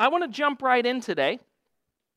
I want to jump right in today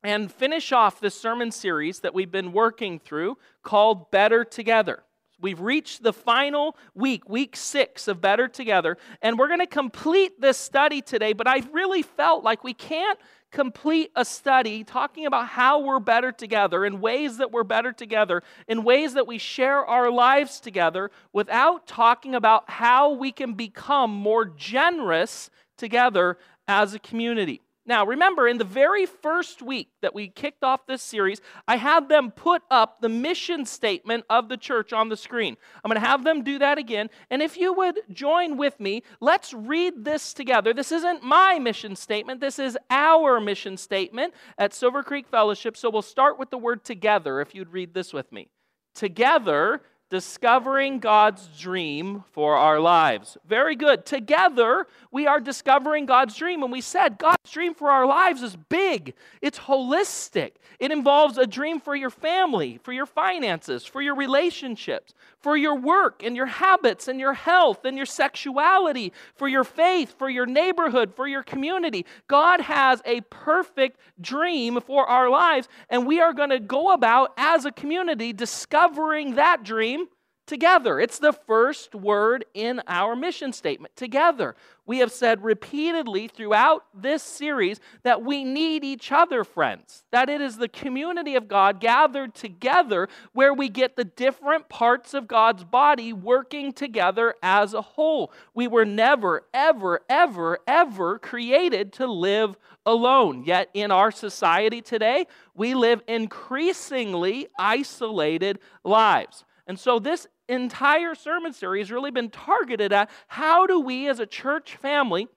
and finish off this sermon series that we've been working through called Better Together. We've reached the final week, week six of Better Together, and we're going to complete this study today. But I really felt like we can't complete a study talking about how we're better together, in ways that we're better together, in ways that we share our lives together, without talking about how we can become more generous together as a community. Now, remember, in the very first week that we kicked off this series, I had them put up the mission statement of the church on the screen. I'm going to have them do that again. And if you would join with me, let's read this together. This isn't my mission statement, this is our mission statement at Silver Creek Fellowship. So we'll start with the word together if you'd read this with me. Together, discovering God's dream for our lives. Very good. Together, we are discovering God's dream. And we said God's dream for our lives is big, it's holistic. It involves a dream for your family, for your finances, for your relationships, for your work and your habits and your health and your sexuality, for your faith, for your neighborhood, for your community. God has a perfect dream for our lives, and we are going to go about as a community discovering that dream together. It's the first word in our mission statement together. We have said repeatedly throughout this series that we need each other, friends. That it is the community of God gathered together where we get the different parts of God's body working together as a whole. We were never, ever, ever, ever created to live alone. Yet in our society today, we live increasingly isolated lives. And so, this entire sermon series really been targeted at how do we as a church family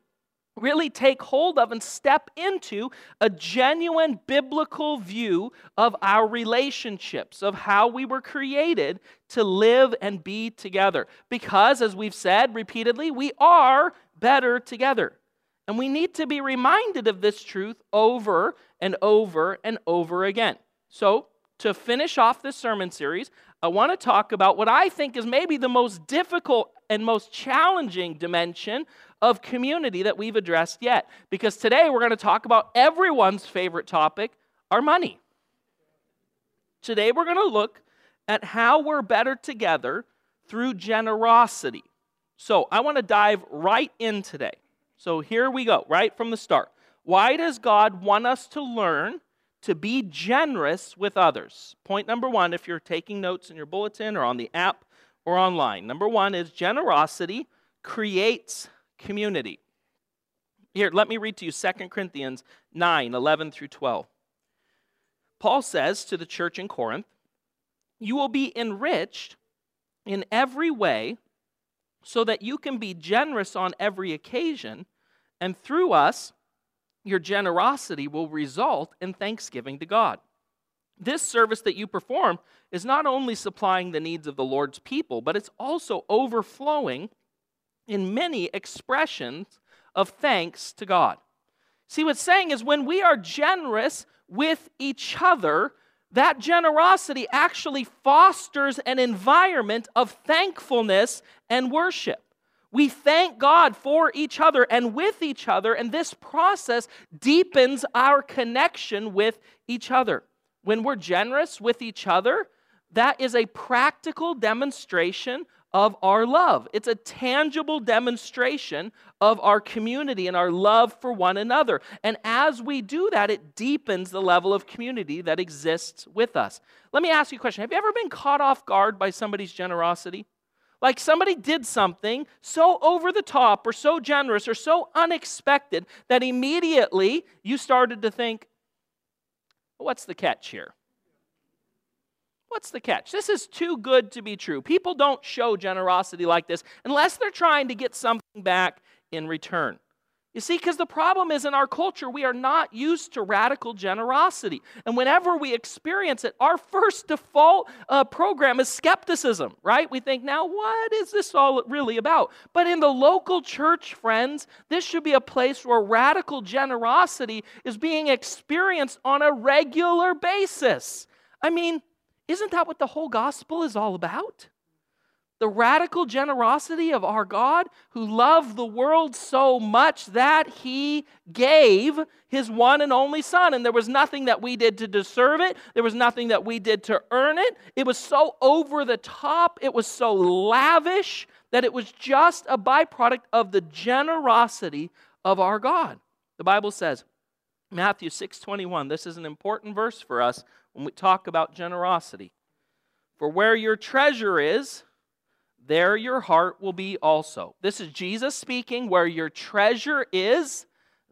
really take hold of and step into a genuine biblical view of our relationships, of how we were created to live and be together. Because, as we've said repeatedly, we are better together. And we need to be reminded of this truth over and over and over again. So, to finish off this sermon series, I want to talk about what I think is maybe the most difficult and most challenging dimension of community that we've addressed yet. Because today we're going to talk about everyone's favorite topic our money. Today we're going to look at how we're better together through generosity. So I want to dive right in today. So here we go, right from the start. Why does God want us to learn to be generous with others. Point number one, if you're taking notes in your bulletin or on the app or online, number one is generosity creates community. Here, let me read to you 2 Corinthians 9 11 through 12. Paul says to the church in Corinth, You will be enriched in every way so that you can be generous on every occasion, and through us, your generosity will result in thanksgiving to God. This service that you perform is not only supplying the needs of the Lord's people, but it's also overflowing in many expressions of thanks to God. See, what's saying is when we are generous with each other, that generosity actually fosters an environment of thankfulness and worship. We thank God for each other and with each other, and this process deepens our connection with each other. When we're generous with each other, that is a practical demonstration of our love. It's a tangible demonstration of our community and our love for one another. And as we do that, it deepens the level of community that exists with us. Let me ask you a question Have you ever been caught off guard by somebody's generosity? Like somebody did something so over the top or so generous or so unexpected that immediately you started to think, what's the catch here? What's the catch? This is too good to be true. People don't show generosity like this unless they're trying to get something back in return. You see, because the problem is in our culture, we are not used to radical generosity. And whenever we experience it, our first default uh, program is skepticism, right? We think, now, what is this all really about? But in the local church, friends, this should be a place where radical generosity is being experienced on a regular basis. I mean, isn't that what the whole gospel is all about? The radical generosity of our God, who loved the world so much that he gave his one and only Son. And there was nothing that we did to deserve it, there was nothing that we did to earn it. It was so over the top, it was so lavish that it was just a byproduct of the generosity of our God. The Bible says, Matthew 6:21. This is an important verse for us when we talk about generosity. For where your treasure is, there your heart will be also. This is Jesus speaking. Where your treasure is,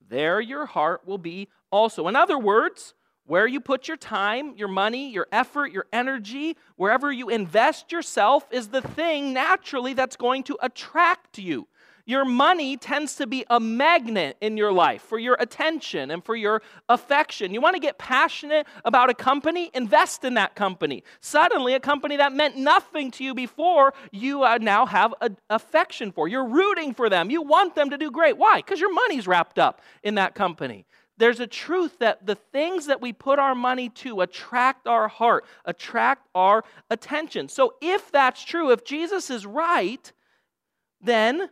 there your heart will be also. In other words, where you put your time, your money, your effort, your energy, wherever you invest yourself is the thing naturally that's going to attract you. Your money tends to be a magnet in your life for your attention and for your affection. You want to get passionate about a company? Invest in that company. Suddenly, a company that meant nothing to you before, you uh, now have an affection for. You're rooting for them. You want them to do great. Why? Because your money's wrapped up in that company. There's a truth that the things that we put our money to attract our heart, attract our attention. So, if that's true, if Jesus is right, then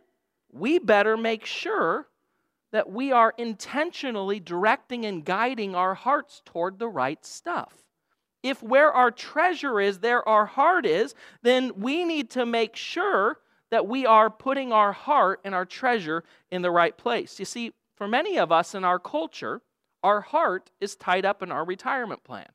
we better make sure that we are intentionally directing and guiding our hearts toward the right stuff. If where our treasure is, there our heart is, then we need to make sure that we are putting our heart and our treasure in the right place. You see, for many of us in our culture, our heart is tied up in our retirement plan.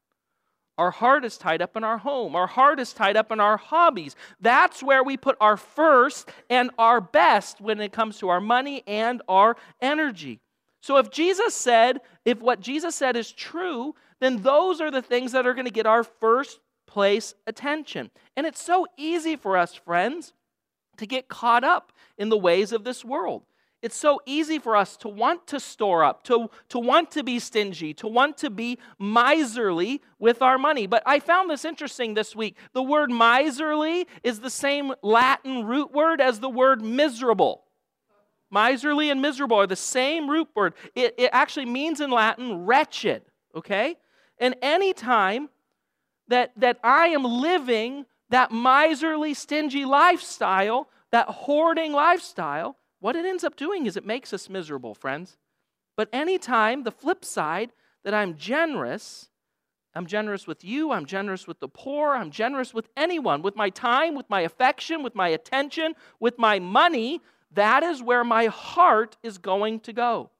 Our heart is tied up in our home. Our heart is tied up in our hobbies. That's where we put our first and our best when it comes to our money and our energy. So if Jesus said, if what Jesus said is true, then those are the things that are going to get our first place attention. And it's so easy for us, friends, to get caught up in the ways of this world. It's so easy for us to want to store up, to, to want to be stingy, to want to be miserly with our money. But I found this interesting this week. The word miserly is the same Latin root word as the word miserable. Miserly and miserable are the same root word. It, it actually means in Latin wretched, okay? And any time that, that I am living that miserly, stingy lifestyle, that hoarding lifestyle, what it ends up doing is it makes us miserable, friends. But anytime, the flip side, that I'm generous, I'm generous with you, I'm generous with the poor, I'm generous with anyone, with my time, with my affection, with my attention, with my money, that is where my heart is going to go.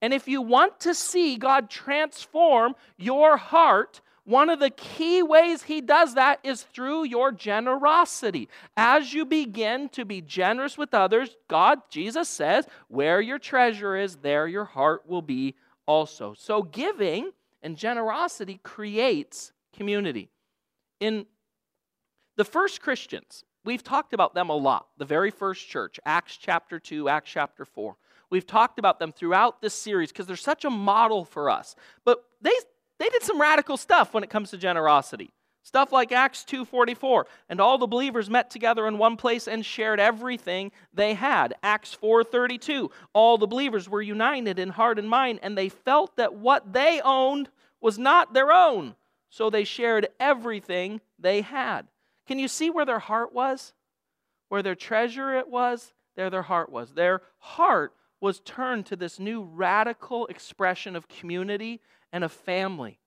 And if you want to see God transform your heart, one of the key ways he does that is through your generosity. As you begin to be generous with others, God, Jesus says, where your treasure is, there your heart will be also. So giving and generosity creates community. In the first Christians, we've talked about them a lot. The very first church, Acts chapter 2, Acts chapter 4. We've talked about them throughout this series because they're such a model for us. But they they did some radical stuff when it comes to generosity. Stuff like Acts 2:44, and all the believers met together in one place and shared everything they had. Acts 4:32, all the believers were united in heart and mind, and they felt that what they owned was not their own, so they shared everything they had. Can you see where their heart was? Where their treasure it was, there their heart was. Their heart was turned to this new radical expression of community and a family.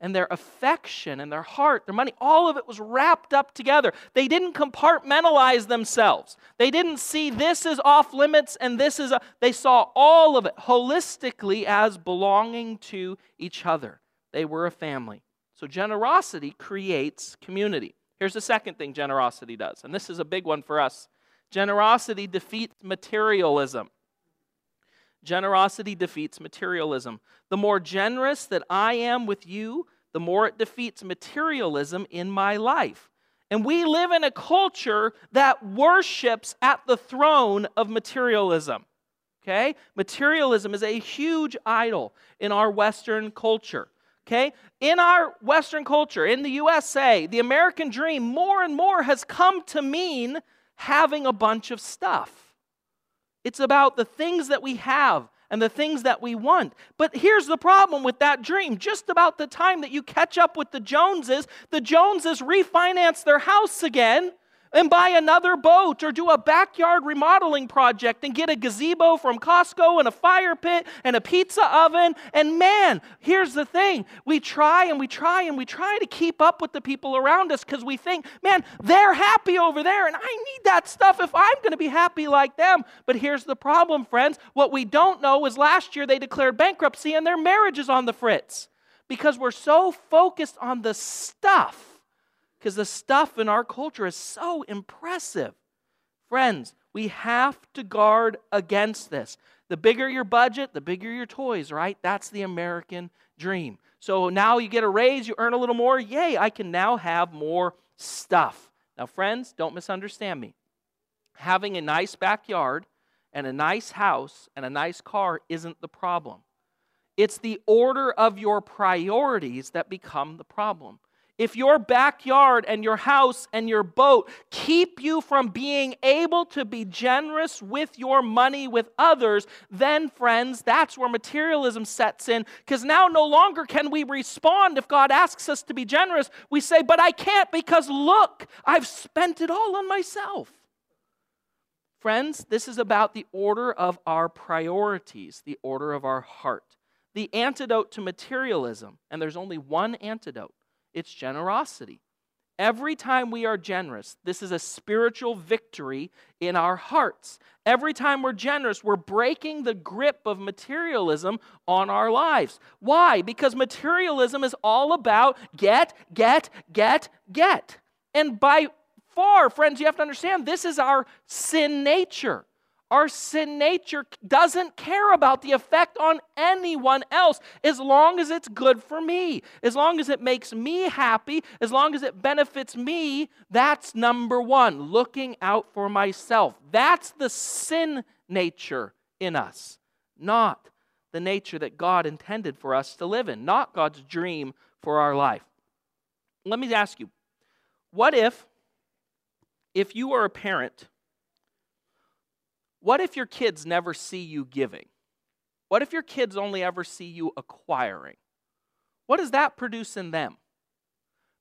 And their affection and their heart, their money, all of it was wrapped up together. They didn't compartmentalize themselves. They didn't see this is off limits and this is a, they saw all of it holistically as belonging to each other. They were a family. So generosity creates community. Here's the second thing generosity does, and this is a big one for us generosity defeats materialism. Generosity defeats materialism. The more generous that I am with you, the more it defeats materialism in my life. And we live in a culture that worships at the throne of materialism. Okay? Materialism is a huge idol in our Western culture. Okay? In our Western culture, in the USA, the American dream more and more has come to mean having a bunch of stuff. It's about the things that we have and the things that we want. But here's the problem with that dream. Just about the time that you catch up with the Joneses, the Joneses refinance their house again and buy another boat or do a backyard remodeling project and get a gazebo from Costco and a fire pit and a pizza oven. And man, here's the thing we try and we try and we try to keep up with the people around us because we think, man, they're happy over there and I need that stuff if I'm going to be happy like them. But here's the problem, friends. What we don't know is last year they declared bankruptcy and their marriage is on the fritz because we're so focused on the stuff because the stuff in our culture is so impressive. Friends, we have to guard against this. The bigger your budget, the bigger your toys, right? That's the American dream. So now you get a raise, you earn a little more. Yay, I can now have more stuff. Now, friends, don't misunderstand me. Having a nice backyard and a nice house and a nice car isn't the problem. It's the order of your priorities that become the problem. If your backyard and your house and your boat keep you from being able to be generous with your money with others, then, friends, that's where materialism sets in. Because now no longer can we respond if God asks us to be generous. We say, But I can't because look, I've spent it all on myself. Friends, this is about the order of our priorities, the order of our heart. The antidote to materialism, and there's only one antidote it's generosity. Every time we are generous, this is a spiritual victory in our hearts. Every time we're generous, we're breaking the grip of materialism on our lives. Why? Because materialism is all about get, get, get, get. And by far, friends, you have to understand this is our sin nature. Our sin nature doesn't care about the effect on anyone else as long as it's good for me, as long as it makes me happy, as long as it benefits me. That's number one, looking out for myself. That's the sin nature in us, not the nature that God intended for us to live in, not God's dream for our life. Let me ask you what if, if you were a parent, what if your kids never see you giving? What if your kids only ever see you acquiring? What does that produce in them?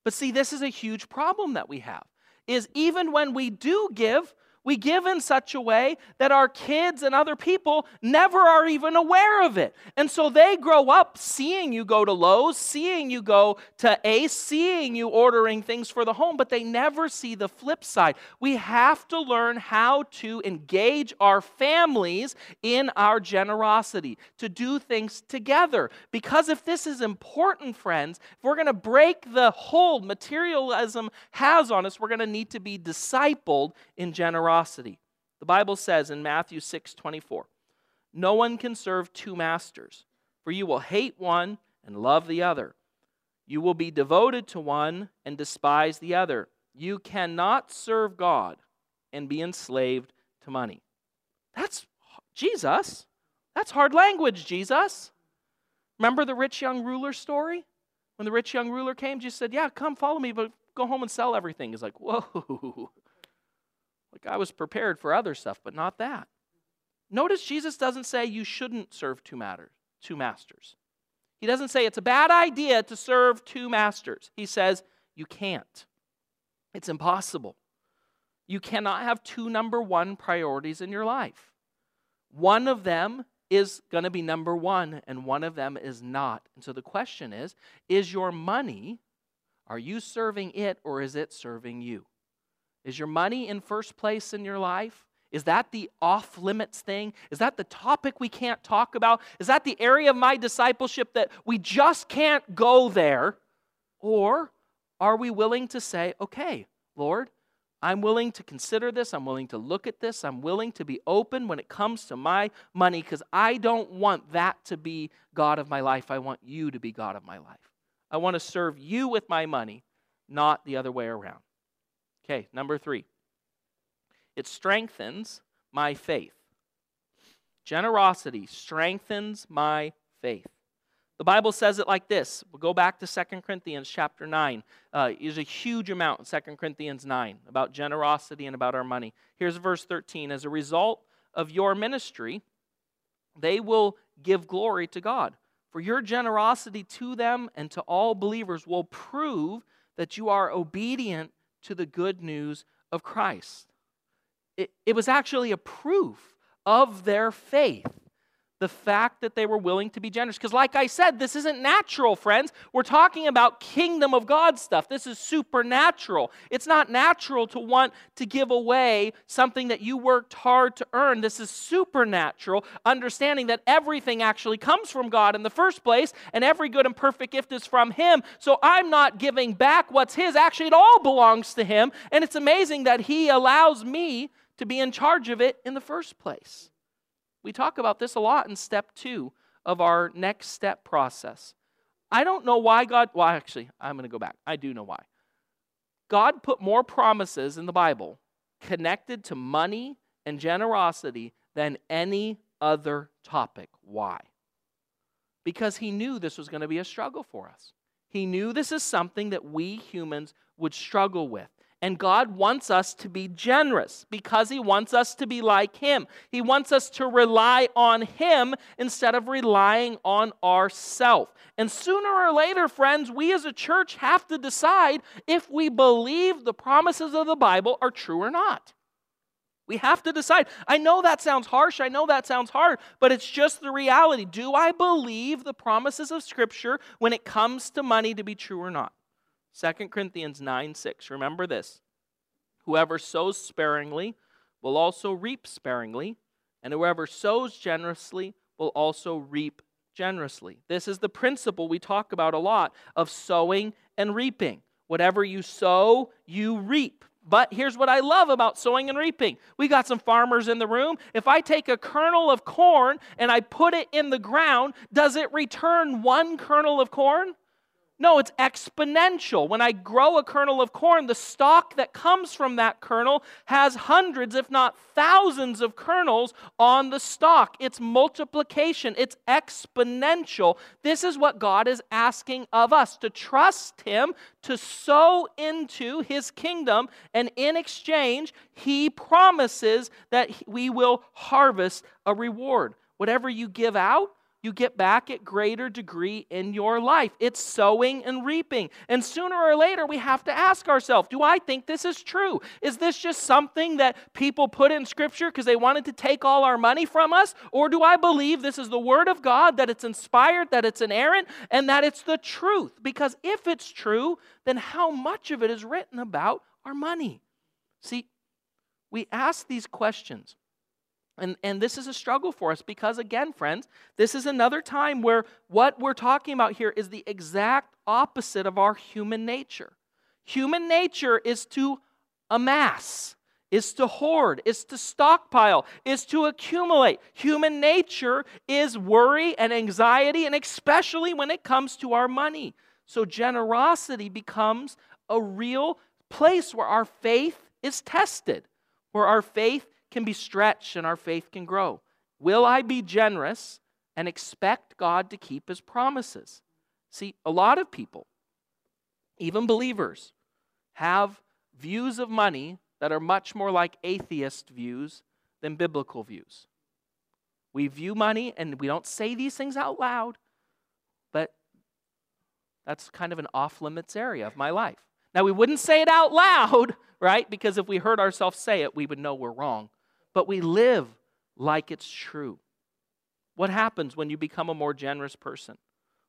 But see, this is a huge problem that we have. Is even when we do give, we give in such a way that our kids and other people never are even aware of it. And so they grow up seeing you go to Lowe's, seeing you go to Ace, seeing you ordering things for the home, but they never see the flip side. We have to learn how to engage our families in our generosity, to do things together. Because if this is important, friends, if we're going to break the hold materialism has on us, we're going to need to be discipled in generosity generosity. The Bible says in Matthew 6 24, No one can serve two masters, for you will hate one and love the other. You will be devoted to one and despise the other. You cannot serve God and be enslaved to money. That's Jesus. That's hard language, Jesus. Remember the rich young ruler story? When the rich young ruler came, Jesus said, Yeah, come follow me, but go home and sell everything. He's like, Whoa, like I was prepared for other stuff, but not that. Notice Jesus doesn't say you shouldn't serve two matters, two masters. He doesn't say it's a bad idea to serve two masters. He says you can't. It's impossible. You cannot have two number one priorities in your life. One of them is going to be number one, and one of them is not. And so the question is is your money, are you serving it or is it serving you? Is your money in first place in your life? Is that the off limits thing? Is that the topic we can't talk about? Is that the area of my discipleship that we just can't go there? Or are we willing to say, okay, Lord, I'm willing to consider this. I'm willing to look at this. I'm willing to be open when it comes to my money because I don't want that to be God of my life. I want you to be God of my life. I want to serve you with my money, not the other way around. Okay, number three, it strengthens my faith. Generosity strengthens my faith. The Bible says it like this. We'll go back to 2 Corinthians chapter 9. Uh, there's a huge amount in 2 Corinthians 9 about generosity and about our money. Here's verse 13. As a result of your ministry, they will give glory to God. For your generosity to them and to all believers will prove that you are obedient to the good news of Christ. It, it was actually a proof of their faith the fact that they were willing to be generous. Because, like I said, this isn't natural, friends. We're talking about kingdom of God stuff. This is supernatural. It's not natural to want to give away something that you worked hard to earn. This is supernatural, understanding that everything actually comes from God in the first place, and every good and perfect gift is from Him. So I'm not giving back what's His. Actually, it all belongs to Him. And it's amazing that He allows me to be in charge of it in the first place. We talk about this a lot in step two of our next step process. I don't know why God, well, actually, I'm going to go back. I do know why. God put more promises in the Bible connected to money and generosity than any other topic. Why? Because he knew this was going to be a struggle for us. He knew this is something that we humans would struggle with. And God wants us to be generous because He wants us to be like Him. He wants us to rely on Him instead of relying on ourselves. And sooner or later, friends, we as a church have to decide if we believe the promises of the Bible are true or not. We have to decide. I know that sounds harsh. I know that sounds hard, but it's just the reality. Do I believe the promises of Scripture when it comes to money to be true or not? 2 Corinthians 9 6. Remember this Whoever sows sparingly will also reap sparingly, and whoever sows generously will also reap generously. This is the principle we talk about a lot of sowing and reaping. Whatever you sow, you reap. But here's what I love about sowing and reaping. We got some farmers in the room. If I take a kernel of corn and I put it in the ground, does it return one kernel of corn? No, it's exponential. When I grow a kernel of corn, the stalk that comes from that kernel has hundreds, if not thousands, of kernels on the stalk. It's multiplication, it's exponential. This is what God is asking of us to trust Him, to sow into His kingdom, and in exchange, He promises that we will harvest a reward. Whatever you give out, you get back at greater degree in your life. It's sowing and reaping. And sooner or later, we have to ask ourselves do I think this is true? Is this just something that people put in Scripture because they wanted to take all our money from us? Or do I believe this is the Word of God, that it's inspired, that it's inerrant, and that it's the truth? Because if it's true, then how much of it is written about our money? See, we ask these questions and, and this is a struggle for us because, again, friends, this is another time where what we're talking about here is the exact opposite of our human nature. Human nature is to amass, is to hoard, is to stockpile, is to accumulate. Human nature is worry and anxiety, and especially when it comes to our money. So, generosity becomes a real place where our faith is tested, where our faith can be stretched and our faith can grow. Will I be generous and expect God to keep his promises? See, a lot of people, even believers, have views of money that are much more like atheist views than biblical views. We view money, and we don't say these things out loud, but that's kind of an off limits area of my life. Now, we wouldn't say it out loud, right? Because if we heard ourselves say it, we would know we're wrong but we live like it's true. What happens when you become a more generous person?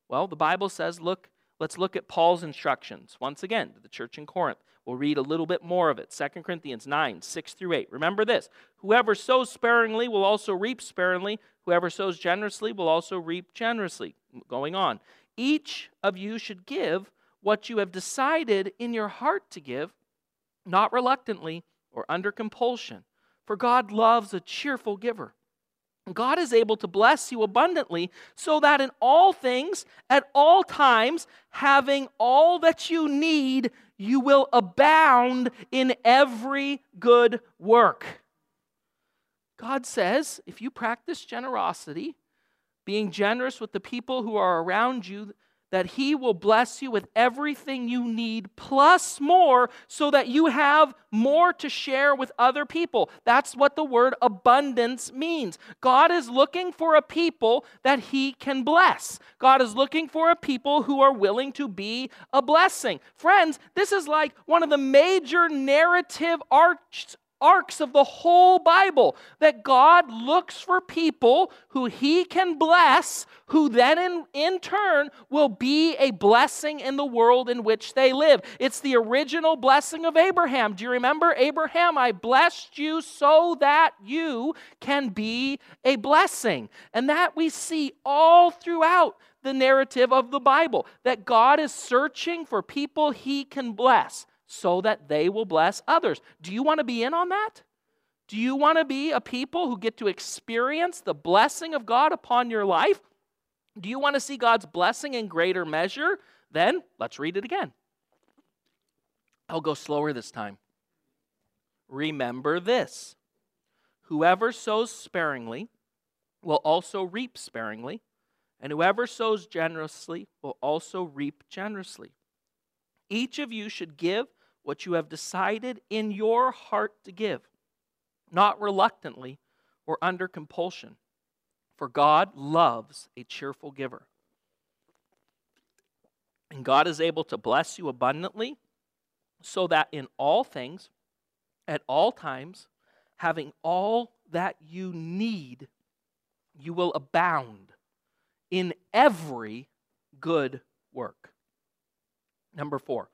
Well, the Bible says, look, let's look at Paul's instructions once again to the church in Corinth. We'll read a little bit more of it. 2 Corinthians 9, 6 through 8. Remember this whoever sows sparingly will also reap sparingly, whoever sows generously will also reap generously. Going on. Each of you should give what you have decided in your heart to give, not reluctantly or under compulsion for God loves a cheerful giver. God is able to bless you abundantly so that in all things, at all times, having all that you need, you will abound in every good work. God says if you practice generosity, being generous with the people who are around you, that He will bless you with everything you need, plus more, so that you have more to share with other people. That's what the word abundance means. God is looking for a people that He can bless. God is looking for a people who are willing to be a blessing. Friends, this is like one of the major narrative arcs arcs of the whole Bible that God looks for people who he can bless, who then in, in turn will be a blessing in the world in which they live. It's the original blessing of Abraham. Do you remember? Abraham, I blessed you so that you can be a blessing. And that we see all throughout the narrative of the Bible that God is searching for people he can bless so that they will bless others. Do you want to be in on that? Do you want to be a people who get to experience the blessing of God upon your life? Do you want to see God's blessing in greater measure? Then let's read it again. I'll go slower this time. Remember this whoever sows sparingly will also reap sparingly, and whoever sows generously will also reap generously. Each of you should give what you have decided in your heart to give, not reluctantly or under compulsion, for God loves a cheerful giver. And God is able to bless you abundantly, so that in all things, at all times, having all that you need, you will abound in every good work. Number four,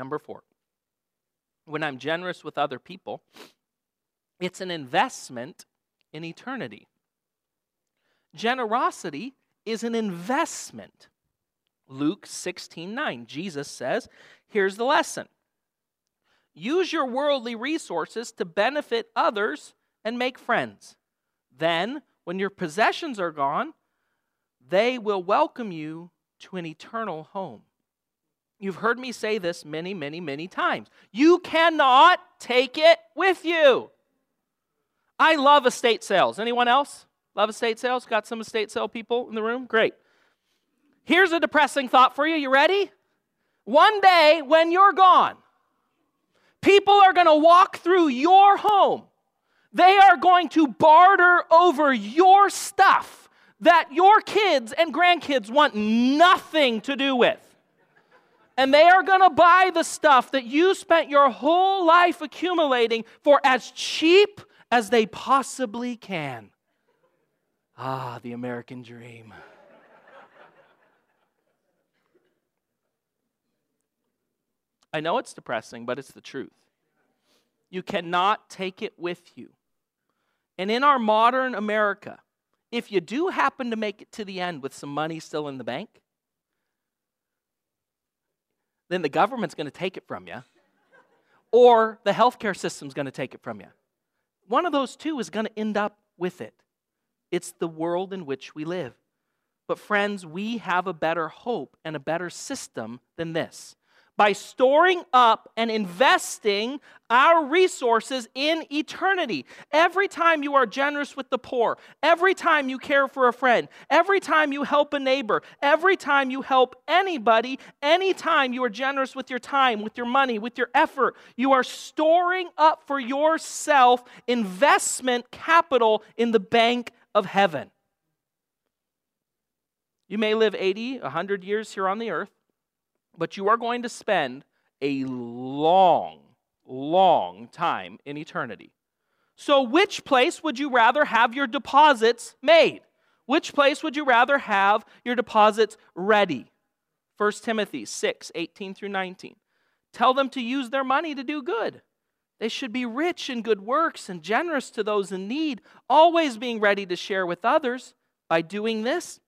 Number four, when I'm generous with other people, it's an investment in eternity. Generosity is an investment. Luke 16 9, Jesus says, Here's the lesson use your worldly resources to benefit others and make friends. Then, when your possessions are gone, they will welcome you to an eternal home. You've heard me say this many, many, many times. You cannot take it with you. I love estate sales. Anyone else love estate sales? Got some estate sale people in the room? Great. Here's a depressing thought for you. You ready? One day when you're gone, people are going to walk through your home. They are going to barter over your stuff that your kids and grandkids want nothing to do with and they are going to buy the stuff that you spent your whole life accumulating for as cheap as they possibly can. Ah, the American dream. I know it's depressing, but it's the truth. You cannot take it with you. And in our modern America, if you do happen to make it to the end with some money still in the bank, then the government's going to take it from you, or the healthcare system's going to take it from you. One of those two is going to end up with it. It's the world in which we live. But, friends, we have a better hope and a better system than this by storing up and investing our resources in eternity. Every time you are generous with the poor, every time you care for a friend, every time you help a neighbor, every time you help anybody, anytime you are generous with your time, with your money, with your effort, you are storing up for yourself investment capital in the bank of heaven. You may live 80, 100 years here on the earth but you are going to spend a long, long time in eternity. So, which place would you rather have your deposits made? Which place would you rather have your deposits ready? 1 Timothy 6 18 through 19. Tell them to use their money to do good. They should be rich in good works and generous to those in need, always being ready to share with others. By doing this,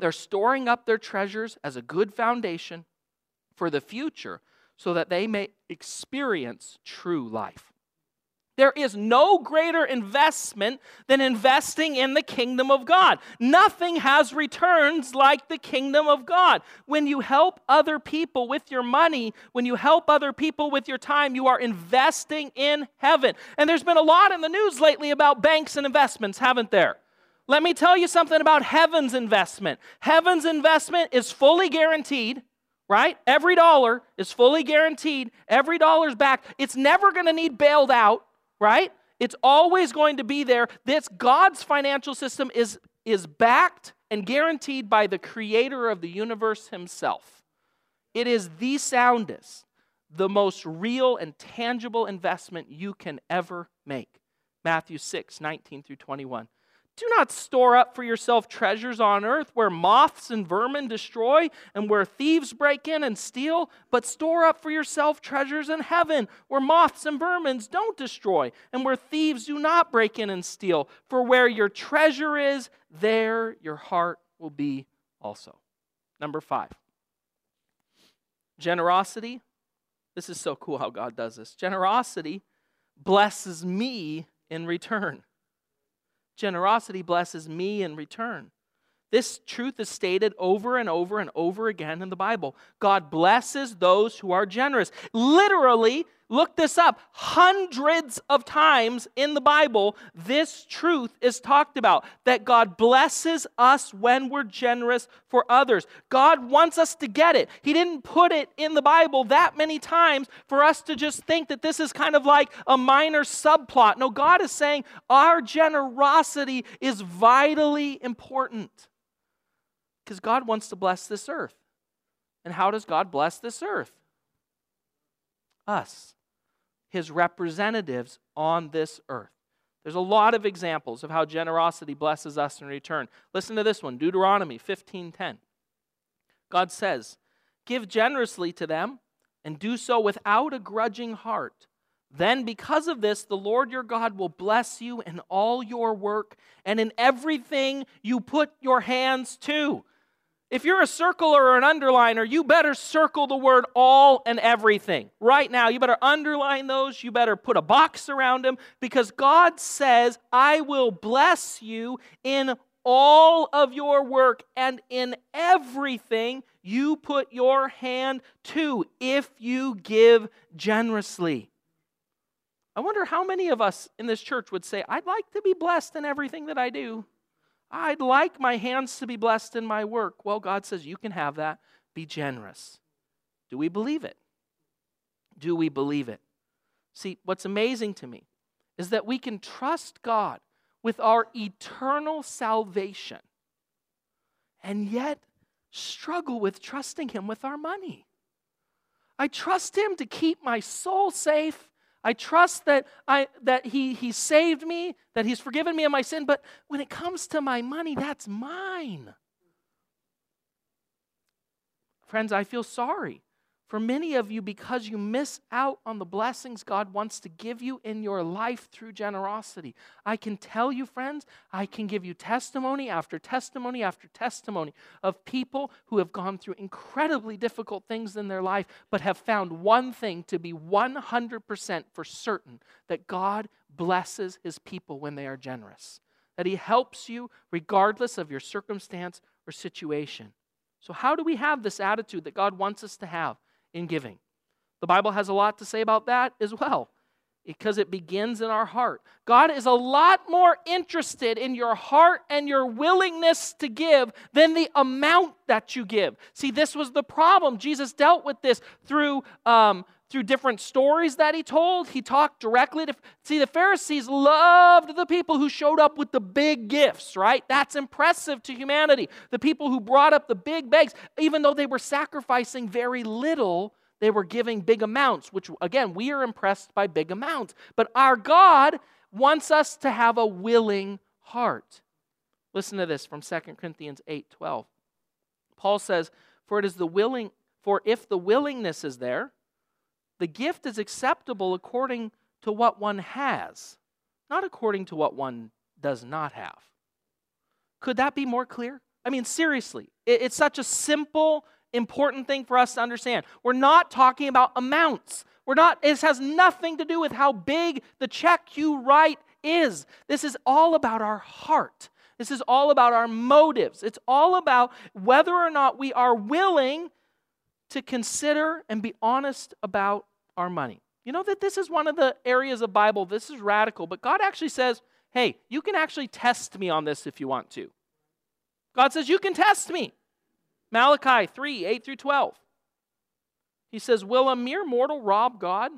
they're storing up their treasures as a good foundation for the future so that they may experience true life. There is no greater investment than investing in the kingdom of God. Nothing has returns like the kingdom of God. When you help other people with your money, when you help other people with your time, you are investing in heaven. And there's been a lot in the news lately about banks and investments, haven't there? Let me tell you something about heaven's investment. Heaven's investment is fully guaranteed, right? Every dollar is fully guaranteed. Every dollar's back. It's never going to need bailed out, right? It's always going to be there. This God's financial system is, is backed and guaranteed by the creator of the universe himself. It is the soundest, the most real and tangible investment you can ever make. Matthew 6, 19 through 21. Do not store up for yourself treasures on earth where moths and vermin destroy and where thieves break in and steal, but store up for yourself treasures in heaven where moths and vermin don't destroy and where thieves do not break in and steal. For where your treasure is, there your heart will be also. Number five, generosity. This is so cool how God does this. Generosity blesses me in return generosity blesses me in return. This truth is stated over and over and over again in the Bible. God blesses those who are generous. Literally, look this up. Hundreds of times in the Bible, this truth is talked about that God blesses us when we're generous for others. God wants us to get it. He didn't put it in the Bible that many times for us to just think that this is kind of like a minor subplot. No, God is saying our generosity is vitally important because God wants to bless this earth. And how does God bless this earth? Us, His representatives on this earth. There's a lot of examples of how generosity blesses us in return. Listen to this one Deuteronomy 15:10. God says, Give generously to them and do so without a grudging heart. Then, because of this, the Lord your God will bless you in all your work and in everything you put your hands to. If you're a circler or an underliner, you better circle the word all and everything. Right now, you better underline those. You better put a box around them because God says, I will bless you in all of your work and in everything you put your hand to if you give generously. I wonder how many of us in this church would say, I'd like to be blessed in everything that I do. I'd like my hands to be blessed in my work. Well, God says you can have that. Be generous. Do we believe it? Do we believe it? See, what's amazing to me is that we can trust God with our eternal salvation and yet struggle with trusting Him with our money. I trust Him to keep my soul safe I trust that, I, that he, he saved me, that He's forgiven me of my sin, but when it comes to my money, that's mine. Friends, I feel sorry for many of you because you miss out on the blessings God wants to give you in your life through generosity. I can tell you, friends, I can give you testimony after testimony after testimony of people who have gone through incredibly difficult things in their life, but have found one thing to be 100% for certain that God blesses his people when they are generous, that he helps you regardless of your circumstance or situation. So, how do we have this attitude that God wants us to have? In giving. The Bible has a lot to say about that as well because it begins in our heart. God is a lot more interested in your heart and your willingness to give than the amount that you give. See, this was the problem. Jesus dealt with this through. Um, through different stories that he told, he talked directly to. See, the Pharisees loved the people who showed up with the big gifts, right? That's impressive to humanity. The people who brought up the big bags, even though they were sacrificing very little they were giving big amounts, which, again, we are impressed by big amounts. But our God wants us to have a willing heart. Listen to this from 2 Corinthians 8 12. Paul says, For it is the willing, for if the willingness is there, the gift is acceptable according to what one has, not according to what one does not have. Could that be more clear? I mean, seriously, it's such a simple important thing for us to understand. We're not talking about amounts. We're not, this has nothing to do with how big the check you write is. This is all about our heart. This is all about our motives. It's all about whether or not we are willing to consider and be honest about our money. You know that this is one of the areas of Bible, this is radical, but God actually says, hey, you can actually test me on this if you want to. God says, you can test me. Malachi 3 8 through 12. He says, Will a mere mortal rob God?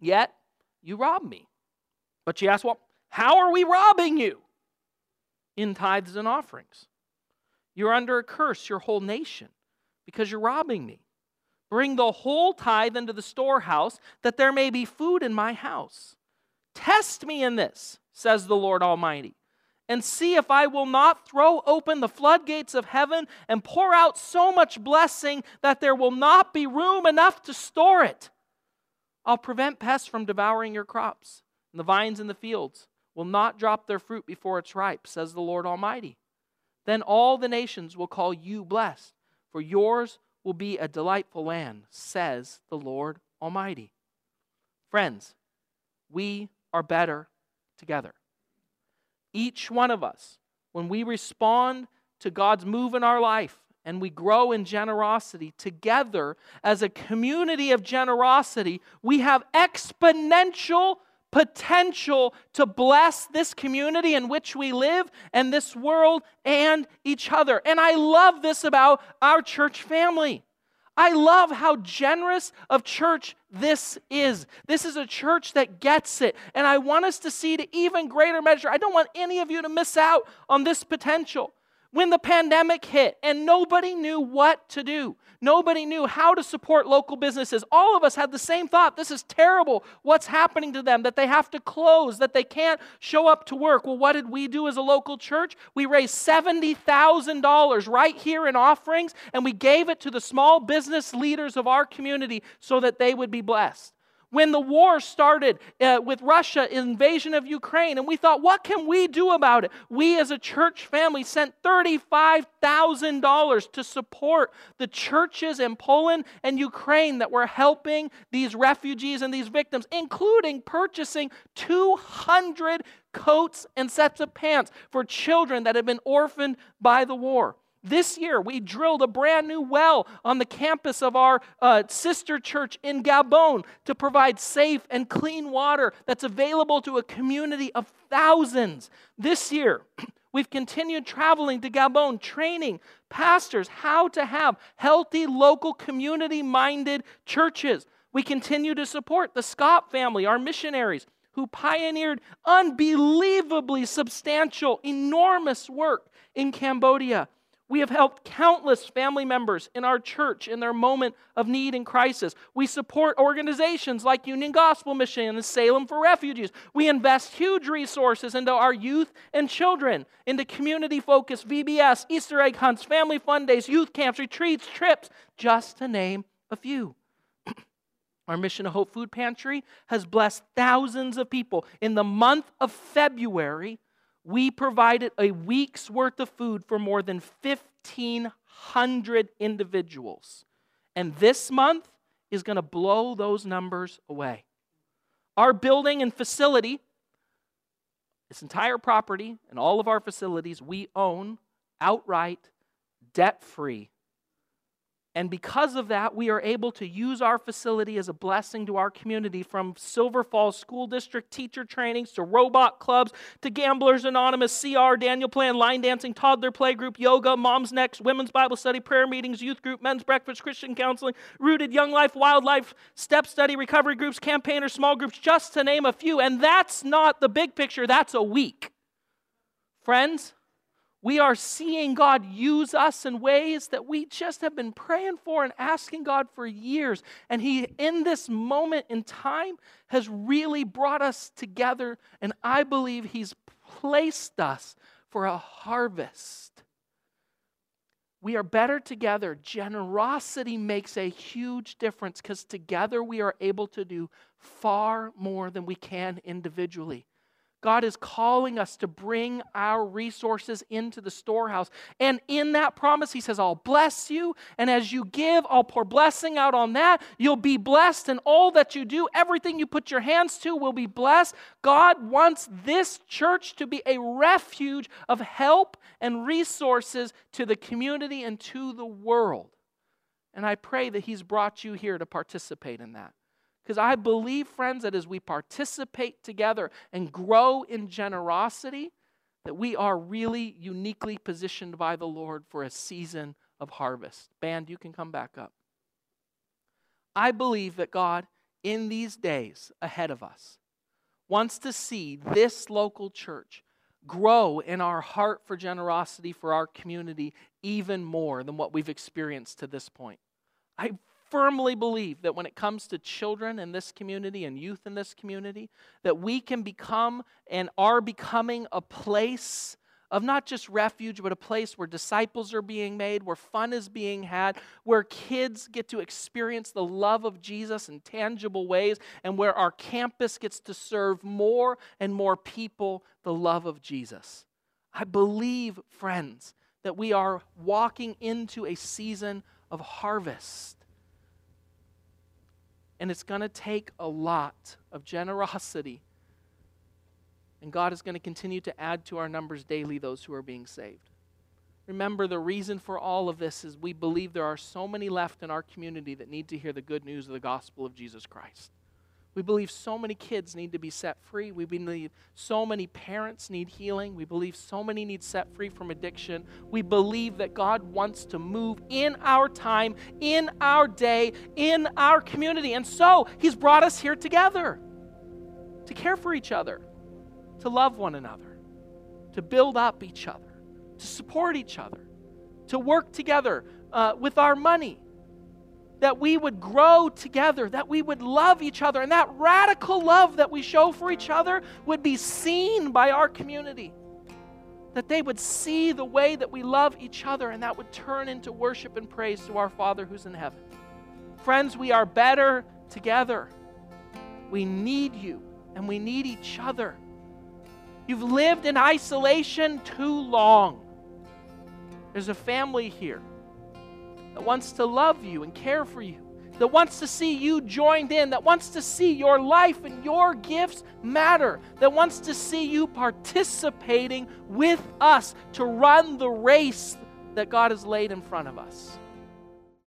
Yet you rob me. But you ask, Well, how are we robbing you? In tithes and offerings. You're under a curse, your whole nation, because you're robbing me. Bring the whole tithe into the storehouse, that there may be food in my house. Test me in this, says the Lord Almighty, and see if I will not throw open the floodgates of heaven and pour out so much blessing that there will not be room enough to store it. I'll prevent pests from devouring your crops, and the vines in the fields will not drop their fruit before it's ripe, says the Lord Almighty. Then all the nations will call you blessed, for yours will be a delightful land, says the Lord Almighty. Friends, we are better together. Each one of us, when we respond to God's move in our life and we grow in generosity together as a community of generosity, we have exponential potential to bless this community in which we live and this world and each other. And I love this about our church family. I love how generous of church this is. This is a church that gets it. And I want us to see to even greater measure. I don't want any of you to miss out on this potential when the pandemic hit and nobody knew what to do. Nobody knew how to support local businesses. All of us had the same thought this is terrible. What's happening to them? That they have to close, that they can't show up to work. Well, what did we do as a local church? We raised $70,000 right here in offerings and we gave it to the small business leaders of our community so that they would be blessed when the war started uh, with Russia invasion of Ukraine and we thought what can we do about it? We as a church family sent $35,000 to support the churches in Poland and Ukraine that were helping these refugees and these victims including purchasing 200 coats and sets of pants for children that had been orphaned by the war this year, we drilled a brand new well on the campus of our uh, sister church in Gabon to provide safe and clean water that's available to a community of thousands. This year, we've continued traveling to Gabon, training pastors how to have healthy, local, community minded churches. We continue to support the Scott family, our missionaries, who pioneered unbelievably substantial, enormous work in Cambodia. We have helped countless family members in our church in their moment of need and crisis. We support organizations like Union Gospel Mission and Salem for Refugees. We invest huge resources into our youth and children, into community focused VBS, Easter egg hunts, family fun days, youth camps, retreats, trips, just to name a few. Our Mission of Hope Food Pantry has blessed thousands of people. In the month of February, we provided a week's worth of food for more than 1,500 individuals. And this month is going to blow those numbers away. Our building and facility, this entire property and all of our facilities, we own outright, debt free. And because of that, we are able to use our facility as a blessing to our community from Silver Falls School District teacher trainings to robot clubs to Gamblers Anonymous, CR, Daniel Plan, line dancing, toddler playgroup, yoga, Moms Next, women's Bible study, prayer meetings, youth group, men's breakfast, Christian counseling, rooted young life, WyldLife, step study, recovery groups, campaigners, small groups, just to name a few. And that's not the big picture, that's a week. Friends, we are seeing God use us in ways that we just have been praying for and asking God for years. And He, in this moment in time, has really brought us together. And I believe He's placed us for a harvest. We are better together. Generosity makes a huge difference because together we are able to do far more than we can individually. God is calling us to bring our resources into the storehouse. And in that promise, He says, I'll bless you. And as you give, I'll pour blessing out on that. You'll be blessed, and all that you do, everything you put your hands to, will be blessed. God wants this church to be a refuge of help and resources to the community and to the world. And I pray that He's brought you here to participate in that. Because I believe, friends, that as we participate together and grow in generosity, that we are really uniquely positioned by the Lord for a season of harvest. Band, you can come back up. I believe that God, in these days ahead of us, wants to see this local church grow in our heart for generosity for our community even more than what we've experienced to this point. I firmly believe that when it comes to children in this community and youth in this community, that we can become and are becoming a place of not just refuge, but a place where disciples are being made, where fun is being had, where kids get to experience the love of Jesus in tangible ways, and where our campus gets to serve more and more people the love of Jesus. I believe, friends, that we are walking into a season of harvest. And it's going to take a lot of generosity and God is going to continue to add to our numbers daily those who are being saved. Remember, the reason for all of this is we believe there are so many left in our community that need to hear the good news of the gospel of Jesus Christ. We believe so many kids need to be set free. We believe so many parents need healing. We believe so many need set free from addiction. We believe that God wants to move in our time, in our day, in our community. And so He's brought us here together to care for each other to love one another, to build up each other, to support each other, to work together uh, with our money, that we would grow together, that we would love each other, and that radical love that we show for each other would be seen by our community. That they would see the way that we love each other, and that would turn into worship and praise to our Father who's in heaven. Friends, we are better together. We need you, and we need each other. You've lived in isolation too long. There's a family here that wants to love you and care for you, that wants to see you joined in, that wants to see your life and your gifts matter, that wants to see you participating with us to run the race that God has laid in front of us.